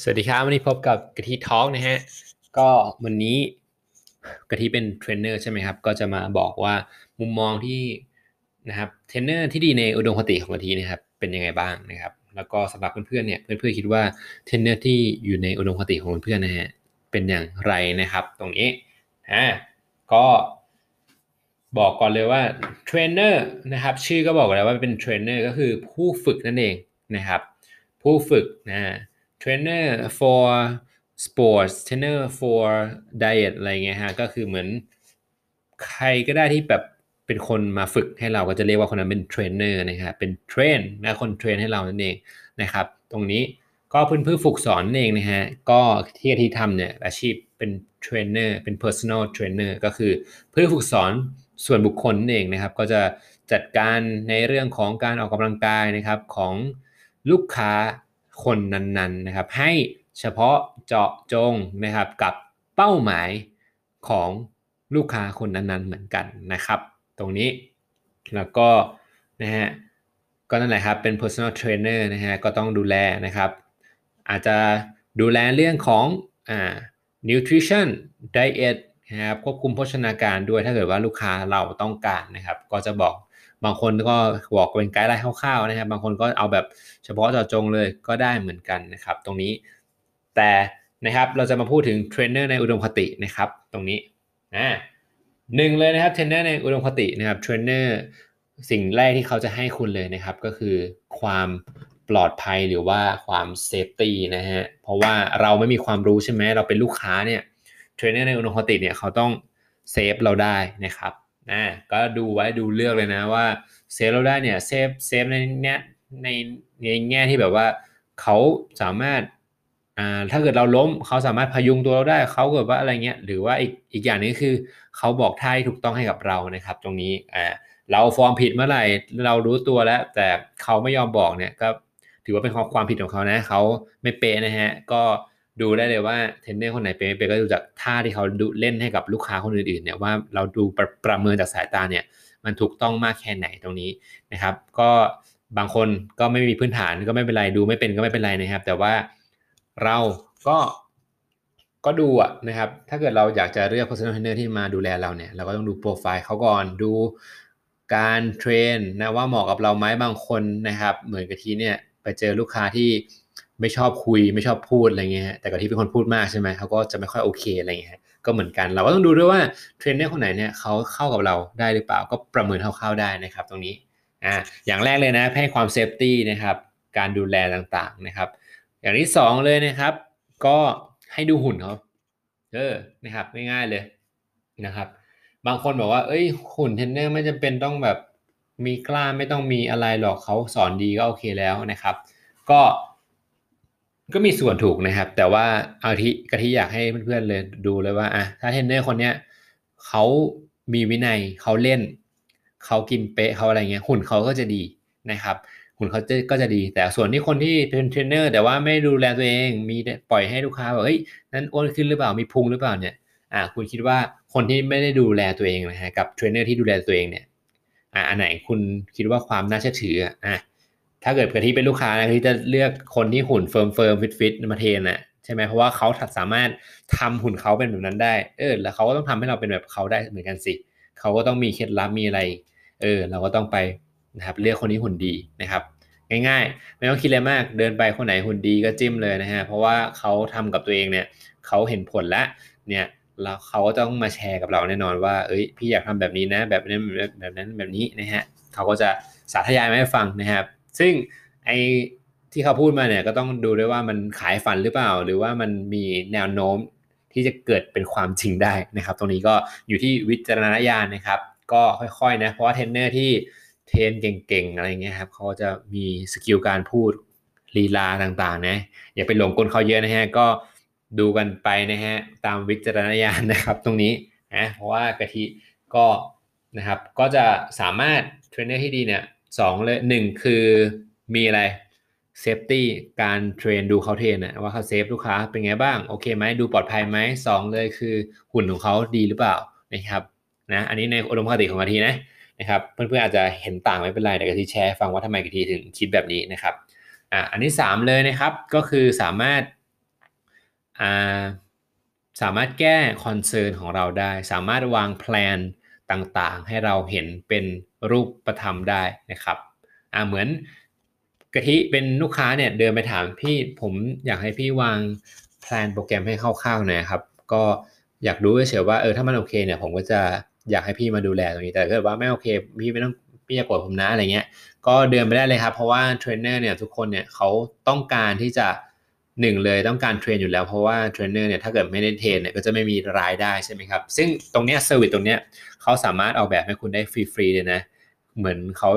สวัสดีครับวันนี้พบกับกะทิทอล์กนะฮะก็วันนี้กะทิเป็นเทรนเนอร์ใช่ไหมครับ ก็จะมาบอกว่ามุมมองที่นะครับเทรนเนอร์ที่ดีในอุดมคติของกะทินะครับเป็นยังไงบ้างนะครับ แล้วก็สำหรับเพื่อนๆเนี่ยเพื่อนๆคิดว่าเทรนเนอร์ที่อยู่ในอุดมคติของเพื่อนๆนะฮะเป็นอย่างไรนะครับ ตรงนี้อ่าก็บอกก่อนเลยว่าเทรนเนอร์นะครับชื่อก็บอกแล้วว่าเป็นเทรนเนอร์ก็คือผู้ฝึกนั่นเองนะครับ ผู้ฝึกนะ trainer for sports trainer for diet อะไรเงี้ยฮะก็คือเหมือนใครก็ได้ที่แบบเป็นคนมาฝึกให้เราก็จะเรียกว่าคนนั้นเป็นเทรนเนอร์นะครับเป็นเทรนนะคนเทรนให้เรานั่นเองนะครับ ตรงนี้ก็เพื่อนเพื่อฝึกสอนนั่นเองนะฮะกะทิที่ทำเนี่ยอาชีพเป็นเทรนเนอร์เป็น personal trainer ก็คือเพื่อฝึกสอนส่วนบุคคลนั่นเองนะครับ ก็จะจัดการในเรื่องของการออกกำลังกายนะครับของลูกค้า คนนั้นๆนะครับ ให้เฉพาะเจาะจงนะครับกับเป้าหมายของลูกค้าคนนั้นๆเหมือนกันนะครับ ตรงนี้แล้วก็นะฮะก็นั่นแหละครับเป็น personal trainer นะฮะก็ต้องดูแลนะครับ อาจจะดูแลเรื่องของอ่า nutrition diet นะครับควบคุมโภชนาการด้วยถ้าเกิดว่าลูกค้าเราต้องการนะครับ ก็จะบอกบางคนก็บอกเป็น guideline คร่าวๆนะครับ บางคนก็เอาแบบเฉพาะเจาะจงเลยก็ได้เหมือนกันนะครับ ตรงนี้ แต่นะครับเราจะมาพูดถึงเทรนเนอร์ในอุดมคตินะครับ ตรงนี้นะหนึ่งเลยนะครับเทรนเนอร์ในอุดมคตินะครับเทรนเนอร์สิ่งแรกที่เขาจะให้คุณเลยนะครับ ก็คือความปลอดภัยหรือว่าความ safety นะฮะเพราะว่าเราไม่มีความรู้ใช่ไหมเราเป็นลูกค้าเนี่ย เทรนเนอร์ในอุดมคติเนี่ยเขาต้อง save เราได้นะครับนะก็ดูไว้ดูเลือกเลยนะว่า save เราได้เนี่ย save save ในเนี้ยในในแง่ที่แบบว่าเขาสามารถอ่าถ้าเกิดเราล้มเขาสามารถพยุงตัวเราได้ถ้าเกิดว่าอะไรเงี้ยหรือว่าอีกอีกอย่างนึงคือเขาบอกท่าที่ถูกต้องให้กับเรานะครับ ตรงนี้อ่าเราฟอร์มผิดเมื่อไหร่เรารู้ตัวแล้ว แต่เขาไม่ยอมบอกเนี่ยก็ถือว่าเป็นความความผิดของเขานะเขาไม่เป๊ะนะฮะก็ ดูได้เลยว่าเทรนเนอร์คนไหนเป็นไม่เป็นก็ดูจากท่าที่เขาดูเล่นให้กับลูกค้าคนอื่นๆเนี่ยว่าเราดูประประเมินจากสายตาเนี่ยมันถูกต้องมากแค่ไหนตรงนี้นะครับ ก็บางคนก็ไม่มีพื้นฐานก็ไม่เป็นไรดูไม่เป็นก็ไม่เป็นไรนะครับ แต่ว่าเราก็ก็ดูอะนะครับ ถ้าเกิดเราอยากจะเลือก personal trainer ที่มาดูแลเราเนี่ย เราก็ต้องดูโปรไฟล์เขาก่อนดูการเทรนนะว่าเหมาะกับเราไหมบางคนนะครับ เหมือนกะทิเนี่ยไปเจอลูกค้าที่ ไม่ชอบคุยไม่ชอบพูดอะไรเงี้ยแต่กับที่เป็นคนพูดมากใช่ไหมเขาก็จะไม่ค่อยโอเคอะไรเงี้ยก็เหมือนกันเราก็ต้องดูด้วยว่าเทรนเนอร์คนไหนเนี่ยเขาเข้ากับเราได้หรือเปล่าก็ประเมินคร่าวๆได้นะครับ ตรงนี้อ่าอย่างแรกเลยนะให้ความ safety นะครับการดูแลต่างๆนะครับ อย่างที่ 2 เลยนะครับ ก็ให้ดูหุ่นเขาเออนะครับง่ายๆเลยนะครับ บางคนบอกว่า เอ้ยหุ่นเทรนเนอร์ไม่จำเป็นต้องแบบมีกล้ามไม่ต้องมีอะไรหรอกเขาสอนดีก็โอเคแล้วนะครับ ก็ ก็มีส่วนถูกนะครับ แต่ว่าเอาที่กะทิอยากให้เพื่อนๆเลยดูเลยว่าอะถ้าเทรนเนอร์คนเนี้ยเขามีวินัยเขาเล่นเขากินเป๊ะเขาอะไรเงี้ยหุ่นเขาก็จะดีนะครับ หุ่นเขาจะก็จะดี แต่ส่วนที่คนที่เป็นเทรนเนอร์แต่ว่าไม่ดูแลตัวเอง มีปล่อยให้ลูกค้าแบบบอกเฮ้ยนั้นอ้วนขึ้นหรือเปล่ามีพุงหรือเปล่าเนี่ยอ่าคุณคิดว่าคนที่ไม่ได้ดูแลตัวเองนะฮะกับเทรนเนอร์ที่ดูแลตัวเองเนี่ยอ่าอันไหนคุณคิดว่าความน่าเชื่อถืออะ ถ้าเกิดกะทิเป็นลูกค้านะที่จะเลือกคนที่หุ่นเฟิร์มเฟิร์มฟิตฟิตมาเทรนนะใช่ไหมเพราะว่าเขาสามารถทำหุ่นเขาเป็นแบบนั้นได้ เออ แล้วเขาก็ต้องทำให้เราเป็นแบบเขาได้เหมือนกันสิเขาก็ต้องมีเคล็ดลับมีอะไร เออ เราก็ต้องไปนะครับเลือกคนนี้หุ่นดีนะครับง่ายๆ ไม่ต้องคิดอะไรมากเดินไปคนไหนหุ่นดีก็จิ้มเลยนะฮะเพราะว่าเขาทำกับตัวเองเนี่ยเขาเห็นผลแล้วเนี่ยแล้วเขาก็ต้องมาแชร์กับเราแน่นอนว่า เอ้ยพี่อยากทำแบบนี้นะ แบบนั้นแบบนั้นแบบนี้นะฮะเขาก็จะสาธยายมาให้ฟังนะครับ ซึ่งไอที่เขาพูดมาเนี่ยก็ต้องดูด้วยว่ามันขายฝันหรือเปล่า หรือว่ามันมีแนวโน้มที่จะเกิดเป็นความจริงได้นะครับ ตรงนี้ก็อยู่ที่วิจารณญาณนะครับ ก็ค่อยๆนะเพราะว่าเทรนเนอร์ที่เทรนเก่งๆอะไรเงี้ยครับเขาจะมี skill การพูดลีลาต่างๆนะอย่าไปหลงกลเขาเยอะนะฮะก็ดูกันไปนะฮะตามวิจารณญาณนะครับ ตรงนี้นะเพราะว่ากะทิก็นะครับก็จะสามารถเทรนเนอร์ที่ดีเนี่ย สองเลยหนึ่งคือมีอะไร safety การเทรนดูเขาเทรนนะว่าเขา save ลูกค้าเป็นไงบ้าง โอเคไหมดูปลอดภัยไหมสองเลยคือหุ่นของเขาดีหรือเปล่านะครับนะอันนี้ในอุดมคติของกะทินะนะครับเพื่อนๆอาจจะเห็นต่างไม่เป็นไรแต่กะทิแชร์ฟังว่าทำไมกะทิถึงคิดแบบนี้นะครับอะอันที่3เลยนะครับก็คือสามารถอ่าสามารถแก้ concern ของเราได้ สามารถวางแผนต่างๆ ให้เราเห็นเป็น รูปประธรรมได้นะครับอ่าเหมือนกะทิเป็นลูกค้าเนี่ยเดินไปถามพี่ผมอยากให้พี่วางแผนโปรแกรมให้คร่าวๆหน่อยครับก็อยากรู้เฉยๆว่าเออถ้ามันโอเคเนี่ยผมก็จะอยากให้พี่มาดูแลตรงนี้แต่ถ้าเกิดว่าไม่โอเค พี่ไม่ต้องพี่จะกดผมนะอะไรเงี้ยก็เดินไปได้เลยครับเพราะว่าเทรนเนอร์เนี่ยทุกคนเนี่ยเขาต้องการที่จะหนึ่งเลยต้องการเทรนอยู่แล้วเพราะว่าเทรนเนอร์เนี่ยถ้าเกิดไม่ได้เทรนเนี่ยก็จะไม่มีรายได้ใช่ไหมครับ ซึ่งตรงเนี้ย service ตรงเนี้ยเขาสามารถออกแบบให้คุณได้ฟรีๆเลยนะ เหมือนเขา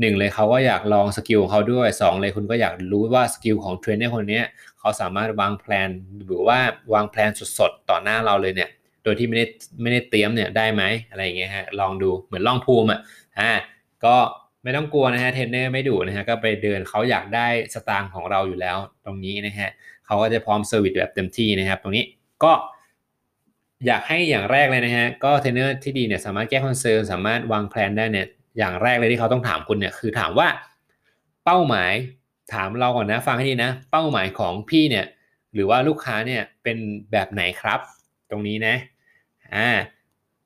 หนึ่งเลยเขาก็อยากลอง skill เขาด้วยสองเลยคุณก็อยากรู้ว่า skill ของเทรนเนอร์คนนี้เขาสามารถวางแผนหรือว่าวางแผนสดๆ ต่อหน้าเราเลยเนี่ย โดยที่ไม่ได้ไม่ได้เตรียมเนี่ยได้ไหมอะไรอย่างเงี้ยฮะลองดูเหมือนลองภูมิอะอ่าก็ไม่ต้องกลัวนะฮะเทรนเนอร์ไม่ดุนะฮะก็ไปเดินเขาอยากได้สตางค์ของเราอยู่แล้วตรงนี้นะฮะเขาก็จะพร้อม service แบบเต็มที่นะครับ ตรงนี้ก็อยากให้อย่างแรกเลยนะฮะก็เทรนเนอร์ที่ดีเนี่ยสามารถแก้ concern สามารถวางแผนได้เนี่ย อย่างแรกเลยที่เขาต้องถามคุณเนี่ยคือถามว่าเป้าหมายถามเราก่อนนะ ฟังให้ดีนะ เป้าหมายของพี่เนี่ยหรือว่าลูกค้าเนี่ยเป็นแบบไหนครับ ตรงนี้นะอ่า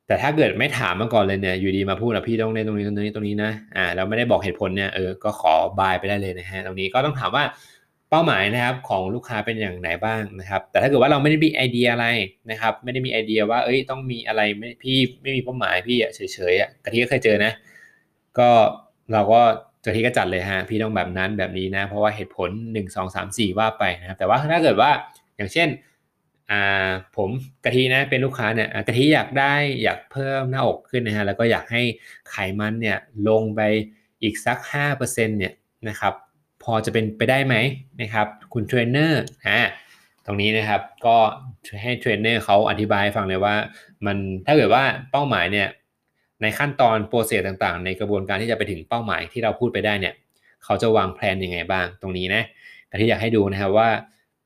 แต่ถ้าเกิดไม่ถามมาก่อนเลยเนี่ยอยู่ดีมาพูดนะพี่ต้องเล่นตรงนี้ตรงนี้ตรงนี้นะอ่าเราไม่ได้บอกเหตุผลเนี่ยเออก็ขอบายไปได้เลยนะฮะตรงนี้ก็ต้องถามว่าเป้าหมายนะครับของลูกค้าเป็นอย่างไหนบ้างนะครับ แต่ถ้าเกิดว่าเราไม่ได้มีไอเดียอะไรนะครับ ไม่ได้มีไอเดียว่าเอ้ยต้องมีอะไรไม่พี่ไม่มีเป้าหมายพี่เฉยๆอะกะทิก็เคยเจอนะ ก็เราก็กะทิก็จัดเลยฮะพี่ต้องแบบนั้นแบบนี้นะ เพราะว่าเหตุผล 1 2 3 4 ว่าไปนะครับแต่ว่าถ้าเกิดว่าอย่างเช่นอ่าผมกะทินะเป็นลูกค้าเนี่ยกะทิอยากได้อยากเพิ่มหน้าอกขึ้นนะฮะแล้วก็อยากให้ไขมันเนี่ยลงไปอีกสัก 5%เนี่ยนะครับพอจะเป็นไปได้ไหมนะครับคุณเทรนเนอร์อ่าตรงนี้นะครับก็ให้เทรนเนอร์เขาอธิบายให้ฟังเลยว่า มันถ้าเกิดว่าเป้าหมายเนี่ย ในขั้นตอนโปรเซสต่างๆ ในกระบวนการที่จะไปถึงเป้าหมายที่เราพูดไปได้เนี่ยเขาจะวางแผนยังไงบ้างตรงนี้นะแต่ที่อยากให้ดูนะครับว่า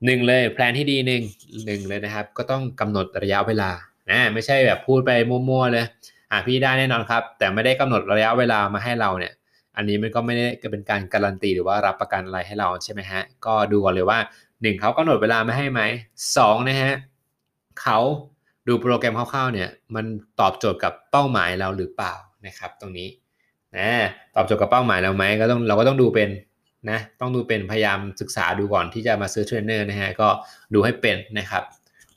หนึ่งเลยแผนที่ดีหนึ่งหนึ่งเลยนะครับ ก็ต้องกำหนดระยะเวลานะไม่ใช่แบบพูดไปมั่วๆเลยอะพี่ได้แน่นอนครับ แต่ไม่ได้กำหนดระยะเวลามาให้เราเนี่ย อันนี้มันก็ไม่ได้เป็นการการันตีหรือว่ารับประกันอะไรให้เราใช่ไหมฮะก็ดูก่อนเลยว่า 1 เขากำหนดเวลามาให้ไหม2นะฮะเขา ดูโปรแกรมคร่าวๆเนี่ยมันตอบโจทย์กับเป้าหมายเราหรือเปล่านะครับ ตรงนี้นะตอบโจทย์กับเป้าหมายเราไหมก็ต้องเราก็ต้องดูเป็นนะต้องดูเป็นพยายามศึกษาดูก่อนที่จะมาซื้อเทรนเนอร์นะฮะก็ดูให้เป็นนะครับ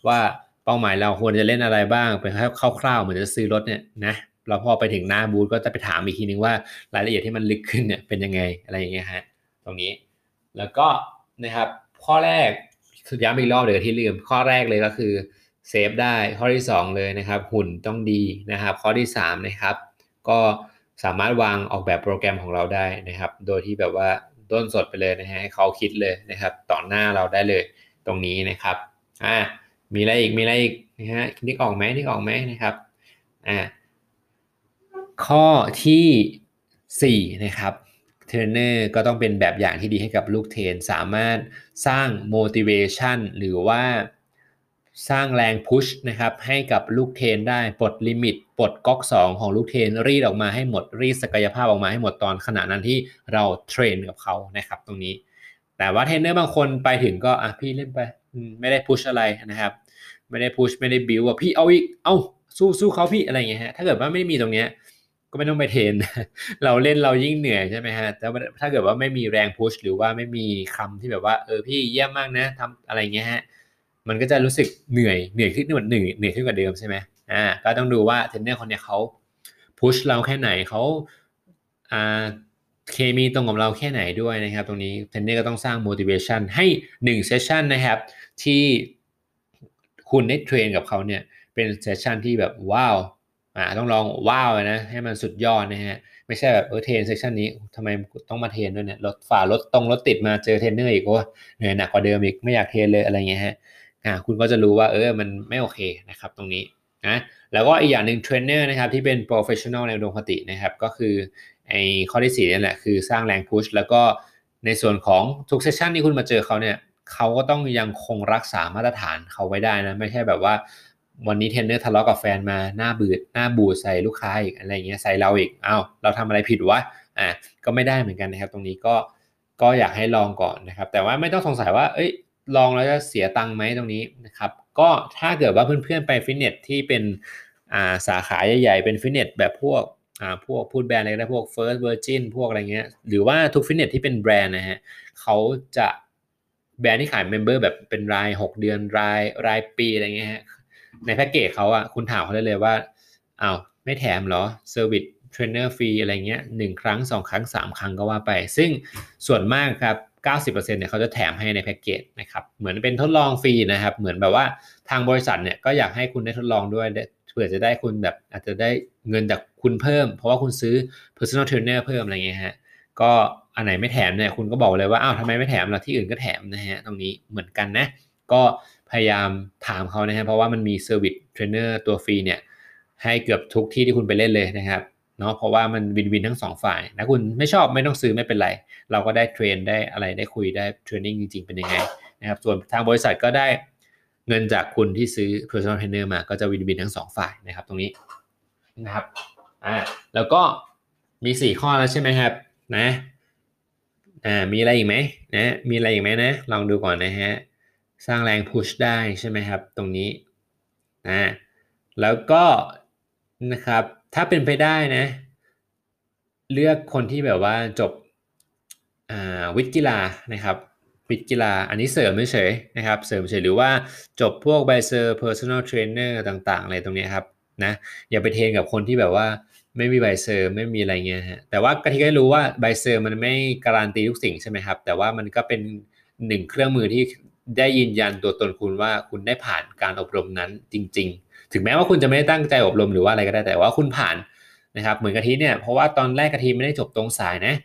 ว่าเป้าหมายเราควรจะเล่นอะไรบ้างเป็นคร่าวๆเหมือนจะซื้อรถเนี่ยนะเราพอไปถึงหน้าบูธก็จะไปถามอีกทีนึงว่ารายละเอียดที่มันลึกขึ้นเนี่ยเป็นยังไงอะไรอย่างเงี้ยฮะตรงนี้ แล้วก็นะครับข้อแรกย้ำอีกรอบเลยวที่ลืมข้อแรกเลยก็คือ เซฟได้ข้อที่ 2 เลยนะครับ หุ่นต้องดีนะครับ ข้อที่3นะครับก็สามารถวางออกแบบโปรแกรมของเราได้นะครับ โดยที่แบบว่าต้นสดไปเลยนะฮะให้เขาคิดเลยนะครับ ต่อหน้าเราได้เลยตรงนี้นะครับอ่ามีอะไรอีกมีอะไรอีกนะฮะนึกออกไหมนึกออกไหมนะครับอ่าข้อที่4นะครับเทรนเนอร์ก็ต้องเป็นแบบอย่างที่ดีให้กับลูกเทรนสามารถสร้าง motivation หรือว่า สร้างแรง push นะครับให้กับลูกเทรนได้ปลด limit ปลดก๊อก 2 ของลูกเทรนรีดออกมาให้หมดรีดศักยภาพออกมาให้หมดตอนขณะนั้นที่เราเทรนกับเขานะครับตรงนี้ แต่ว่าเทรนเนอร์บางคนไปถึงก็อะพี่เล่นไปไม่ได้ push อะไรนะครับ ไม่ได้ push ไม่ได้บิวว่าพี่เอาอีกเอาสู้สู้เขาพี่อะไรเงี้ยฮะถ้าเกิดว่าไม่มีตรงเนี้ยก็ไม่ต้องไปเทรนเราเล่นเรายิ่งเหนื่อยใช่ไหมฮะแต่ถ้าเกิดว่าไม่มีแรง push หรือว่าไม่มีคำที่แบบว่าเออพี่เยี่ยมมากนะทำอะไรเงี้ยฮะ มันก็จะรู้สึกเหนื่อยเหนื่อยขึ้นเหมือนหนึ่งเหนื่อยขึ้นกว่าเดิมใช่ไหมอ่าก็ต้องดูว่าเทรนเนอร์คนนี้เขา push เราแค่ไหนเขาอ่าเคมีตรงกับเราแค่ไหนด้วยนะครับ ตรงนี้เทรนเนอร์ก็ต้องสร้าง motivation ให้1 session นะครับ ที่คุณได้เทรนกับเขาเนี่ยเป็น session ที่แบบว้าวอ่าต้องร้องว้าวนะให้มันสุดยอดนะฮะไม่ใช่แบบเออเทรน session นี้ทำไมต้องมาเทรนด้วยเนี่ยรถฝ่ารถตรงรถติดมาเจอเทรนเนอร์อีกโอ้เหนื่อยหนักกว่าเดิมอีกไม่อยากเทรนเลยอะไรเงี้ยฮะ อ่าคุณก็จะรู้ว่าเออมันไม่โอเคนะครับตรงนี้นะแล้วก็อีกอย่างหนึ่งเทรนเนอร์นะครับที่เป็น professional ในอุดมคตินะครับก็คือไอ้ข้อที่สี่นี่แหละคือสร้างแรง push แล้วก็ในส่วนของทุก session ที่คุณมาเจอเขาเนี่ยเขาก็ต้องยังคงรักษามาตรฐานเขาไว้ได้นะไม่ใช่แบบว่าวันนี้เทรนเนอร์ทะเลาะกับแฟนมาหน้าบืดหน้าบูดใส่ลูกค้าอีกอะไรเงี้ยใส่เราอีกอ้าวเราทำอะไรผิดวะอ่าก็ไม่ได้เหมือนกันนะครับ ตรงนี้ก็ก็อยากให้ลองก่อนนะครับ แต่ว่าไม่ต้องสงสัยว่า เอ้ย ลองแล้วจะเสียตังค์ไหมตรงนี้นะครับ ก็ถ้าเกิดว่าเพื่อนๆไปฟิตเนสที่เป็นาสาขาใหญ่ๆ เป็นฟิตเนสแบบพวกพวกพูดแบรนด์อะไรก็ได้พวก First Virgin พวกอะไรเงี้ย หรือว่าทุกฟิตเนสที่เป็นแบรนด์นะฮะเขาจะแบรนด์ที่ขาย member แบบเป็นราย 6 เดือนรายรายปีอะไรเงี้ยฮะในแพ็กเกจเขาอะคุณถามเขาได้เลยว่าอ้าวไม่แถมเหรอ service เทรนเนอร์ฟรีอะไรเงี้ยหนึ่งครั้ง2ครั้ง3ครั้งก็ว่าไป ซึ่งส่วนมากครับ 90%เนี่ยเขาจะแถมให้ในแพ็กเกจนะครับเหมือนเป็นทดลองฟรีนะครับ เหมือนแบบว่าทางบริษัทเนี่ยก็อยากให้คุณได้ทดลองด้วยเผื่อจะได้คุณแบบอาจจะได้เงินจากคุณเพิ่ม เพราะว่าคุณซื้อ personal trainer เพิ่มอะไรเงี้ยฮะก็อันไหนไม่แถมเนี่ยคุณก็บอกเลยว่าอ้าวทำไมไม่แถมล่ะที่อื่นก็แถมนะฮะตรงนี้เหมือนกันนะก็พยายามถามเขานะฮะเพราะว่ามันมี service เทรนเนอร์ตัวฟรีเนี่ยให้เกือบทุกที่ที่คุณไปเล่นเลยนะครับ เนาะเพราะว่ามัน win-win ทั้งสองฝ่ายถ้าคุณไม่ชอบไม่ต้องซื้อไม่เป็นไร เราก็ได้ train ได้อะไรได้คุยได้ training จริง ๆ เป็นยังไงนะครับส่วนทางบริษัทก็ได้เงินจากคุณที่ซื้อ personal trainer มาก็จะวินวินทั้งสองฝ่ายนะครับ ตรงนี้นะครับอ่าแล้วก็มี 4 ข้อแล้วใช่ไหมครับนะอ่ามีอะไรอีกไหมนะมีอะไรอีกไหมนะลองดูก่อนนะฮะสร้างแรงพุชได้ใช่ไหมครับ ตรงนี้นะแล้วก็นะครับ ถ้าเป็นไปได้นะ เลือกคนที่แบบว่าจบวิทย์กีฬานะครับวิทย์กีฬาอันนี้เสริมเฉยนะครับ เสริมเฉยหรือว่าจบพวกใบ cert personal trainer ต่างๆอะไรตรงนี้ครับนะอย่าไป train กับคนที่แบบว่าไม่มีใบ cert ไม่มีอะไรเงี้ยฮะแต่ว่ากะทิก็รู้ว่าใบ cert มันไม่การันตีทุกสิ่งใช่ไหมครับ แต่ว่ามันก็เป็นหนึ่งเครื่องมือที่ได้ยืนยันตัวตนคุณว่าคุณได้ผ่านการอบรมนั้นจริง ๆ ถึงแม้ว่าคุณจะไม่ได้ตั้งใจอบรมหรือว่าอะไรก็ได้แต่ว่าคุณผ่านนะครับเหมือนกะทิเนี่ยเพราะว่าตอนแรกกะทิไม่ได้จบตรงสายนะ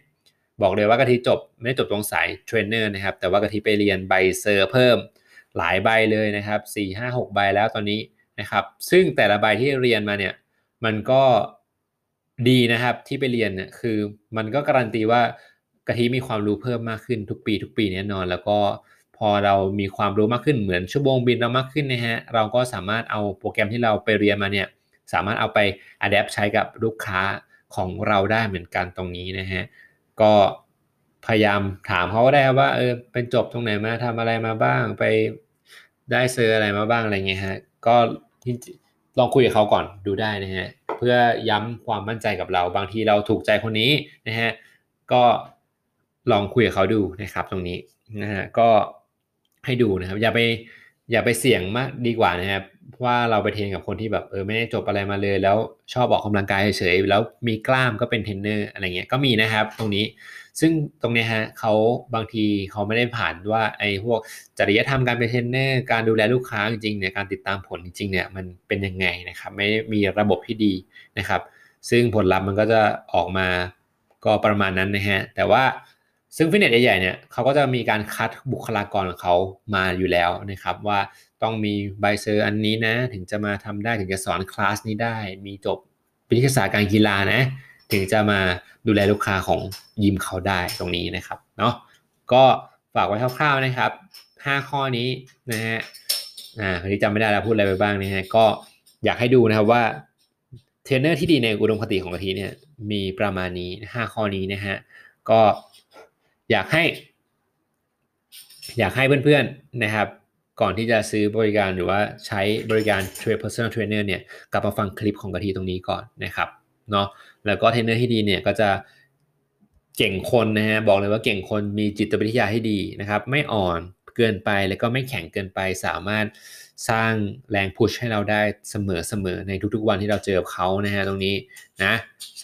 บอกเลยว่ากะทิจบไม่ได้จบตรงสายเทรนเนอร์นะครับแต่ว่ากะทิไปเรียนใบ cert เพิ่มหลายใบเลยนะครับ4 5 6 ใบแล้วตอนนี้นะครับซึ่งแต่ละใบที่เรียนมาเนี่ยมันก็ดีนะครับที่ไปเรียนเนี่ยคือมันก็การันตีว่ากะทิมีความรู้เพิ่มมากขึ้นทุกปี ทุกปีแน่นอน แล้วก็ พอเรามีความรู้มากขึ้นเหมือนชั่วโมงบินเรามากขึ้นนะฮะเราก็สามารถเอาโปรแกรมที่เราไปเรียนมาเนี่ยสามารถเอาไปอัดแอปใช้กับลูกค้าของเราได้เหมือนกันตรงนี้นะฮะก็พยายามถามเขาก็ได้ว่าเออเป็นจบตรงไหนมาทำอะไรมาบ้างไปได้เซอร์อะไรมาบ้างอะไรเงี้ยฮะก็ลองคุยกับเขาก่อนดูได้นะฮะเพื่อย้ำความมั่นใจกับเรา บางทีเราถูกใจคนนี้นะฮะก็ลองคุยกับเขาดูนะครับตรงนี้นะฮะก็ ให้ดูนะครับ อย่าไปอย่าไปเสี่ยงมากดีกว่านะครับว่าเราไป train กับคนที่แบบเออไม่ได้จบอะไรมาเลย แล้วชอบออกกำลังกายเฉยๆแล้วมีกล้ามก็เป็นเทรนเนอร์อะไรเงี้ยก็มีนะครับ ตรงนี้ซึ่งตรงนี้ฮะเขาบางทีเขาไม่ได้ผ่านว่าไอ้พวกจริยธรรมการเป็นเทรนเนอร์การดูแลลูกค้าจริงๆเนี่ยการติดตามผลจริงๆเนี่ยมันเป็นยังไงนะครับไม่มีระบบที่ดีนะครับ ซึ่งผลลัพธ์มันก็จะออกมาก็ประมาณนั้นนะฮะแต่ว่า ซึ่งฟิตเนสใหญ่ๆเนี่ยเขาก็จะมีการคัดบุคลากรของเขามาอยู่แล้วนะครับ ว่าต้องมีใบ cert อันนี้นะ ถึงจะมาทำได้ถึงจะสอนคลาสนี้ได้ มีจบวิทยาศาสตร์การกีฬานะ ถึงจะมาดูแลลูกค้าของยิมเขาได้ตรงนี้นะครับเนาะก็ฝากไว้คร่าวๆนะครับ 5 ข้อนี้นะฮะอ่าคนที่จำไม่ได้แล้วพูดอะไรไปบ้างนะฮะก็อยากให้ดูนะครับว่าเทรนเนอร์ที่ดีในอุดมคติของกะทิเนี่ยมีประมาณนี้ 5 ข้อนี้นะฮะก็ อยากให้ อยากให้เพื่อนๆนะครับ ก่อนที่จะซื้อบริการหรือว่าใช้บริการเทรน personal trainer เนี่ยกลับมาฟังคลิปของกะทิตรงนี้ก่อนนะครับเนาะแล้วก็เทรนเนอร์ที่ดีเนี่ยก็จะเก่งคนนะฮะบอกเลยว่าเก่งคนมีจิตวิทยาที่ดีนะครับ ไม่อ่อน เกินไป แล้วก็ไม่แข็งเกินไป สามารถสร้างแรง push ให้เราได้เสมอๆในทุกๆวันที่เราเจอเขานะฮะตรงนี้นะ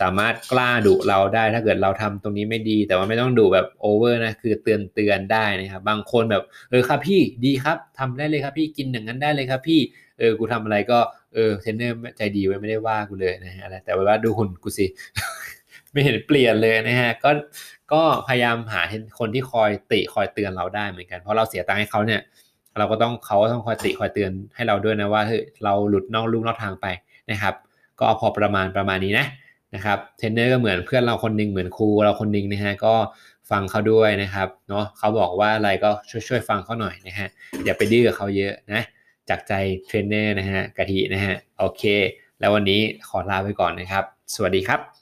สามารถกล้าดุเราได้ถ้าเกิดเราทำตรงนี้ไม่ดี แต่ว่าไม่ต้องดุแบบ over นะคือเตือนเตือนได้นะครับบางคนแบบเออครับพี่ดีครับทำได้เลยครับพี่กินอย่างนั้นได้เลยครับพี่เออกูทำอะไรก็เออเทรนเนอร์ใจดีไว้ไม่ได้ว่ากูเลยนะฮะแต่ว่าดูหุ่นกูสิ ไม่เห็นเปลี่ยนเลยนะฮะก็ก็พยายามหาคนที่คอยติคอยเตือนเราได้เหมือนกัน เพราะเราเสียตังค์ให้เขาเนี่ย เราก็ต้องเขาต้องคอยติคอยเตือนให้เราด้วยนะว่าเฮ้ยเราหลุดนอกลูกนอกทางไปนะครับ ก็พอประมาณประมาณนี้นะนะครับเทรนเนอร์ก็เหมือนเพื่อนเราคนนึงเหมือนครูเราคนนึงนะฮะก็ฟังเขาด้วยนะครับเนาะเขาบอกว่าอะไรก็ช่วยช่วยฟังเขาหน่อยนะฮะอย่าไปดื้อกับเขาเยอะนะจากใจเทรนเนอร์นะฮะกะทินะฮะโอเค แล้ววันนี้ขอลาไปก่อนนะครับ สวัสดีครับ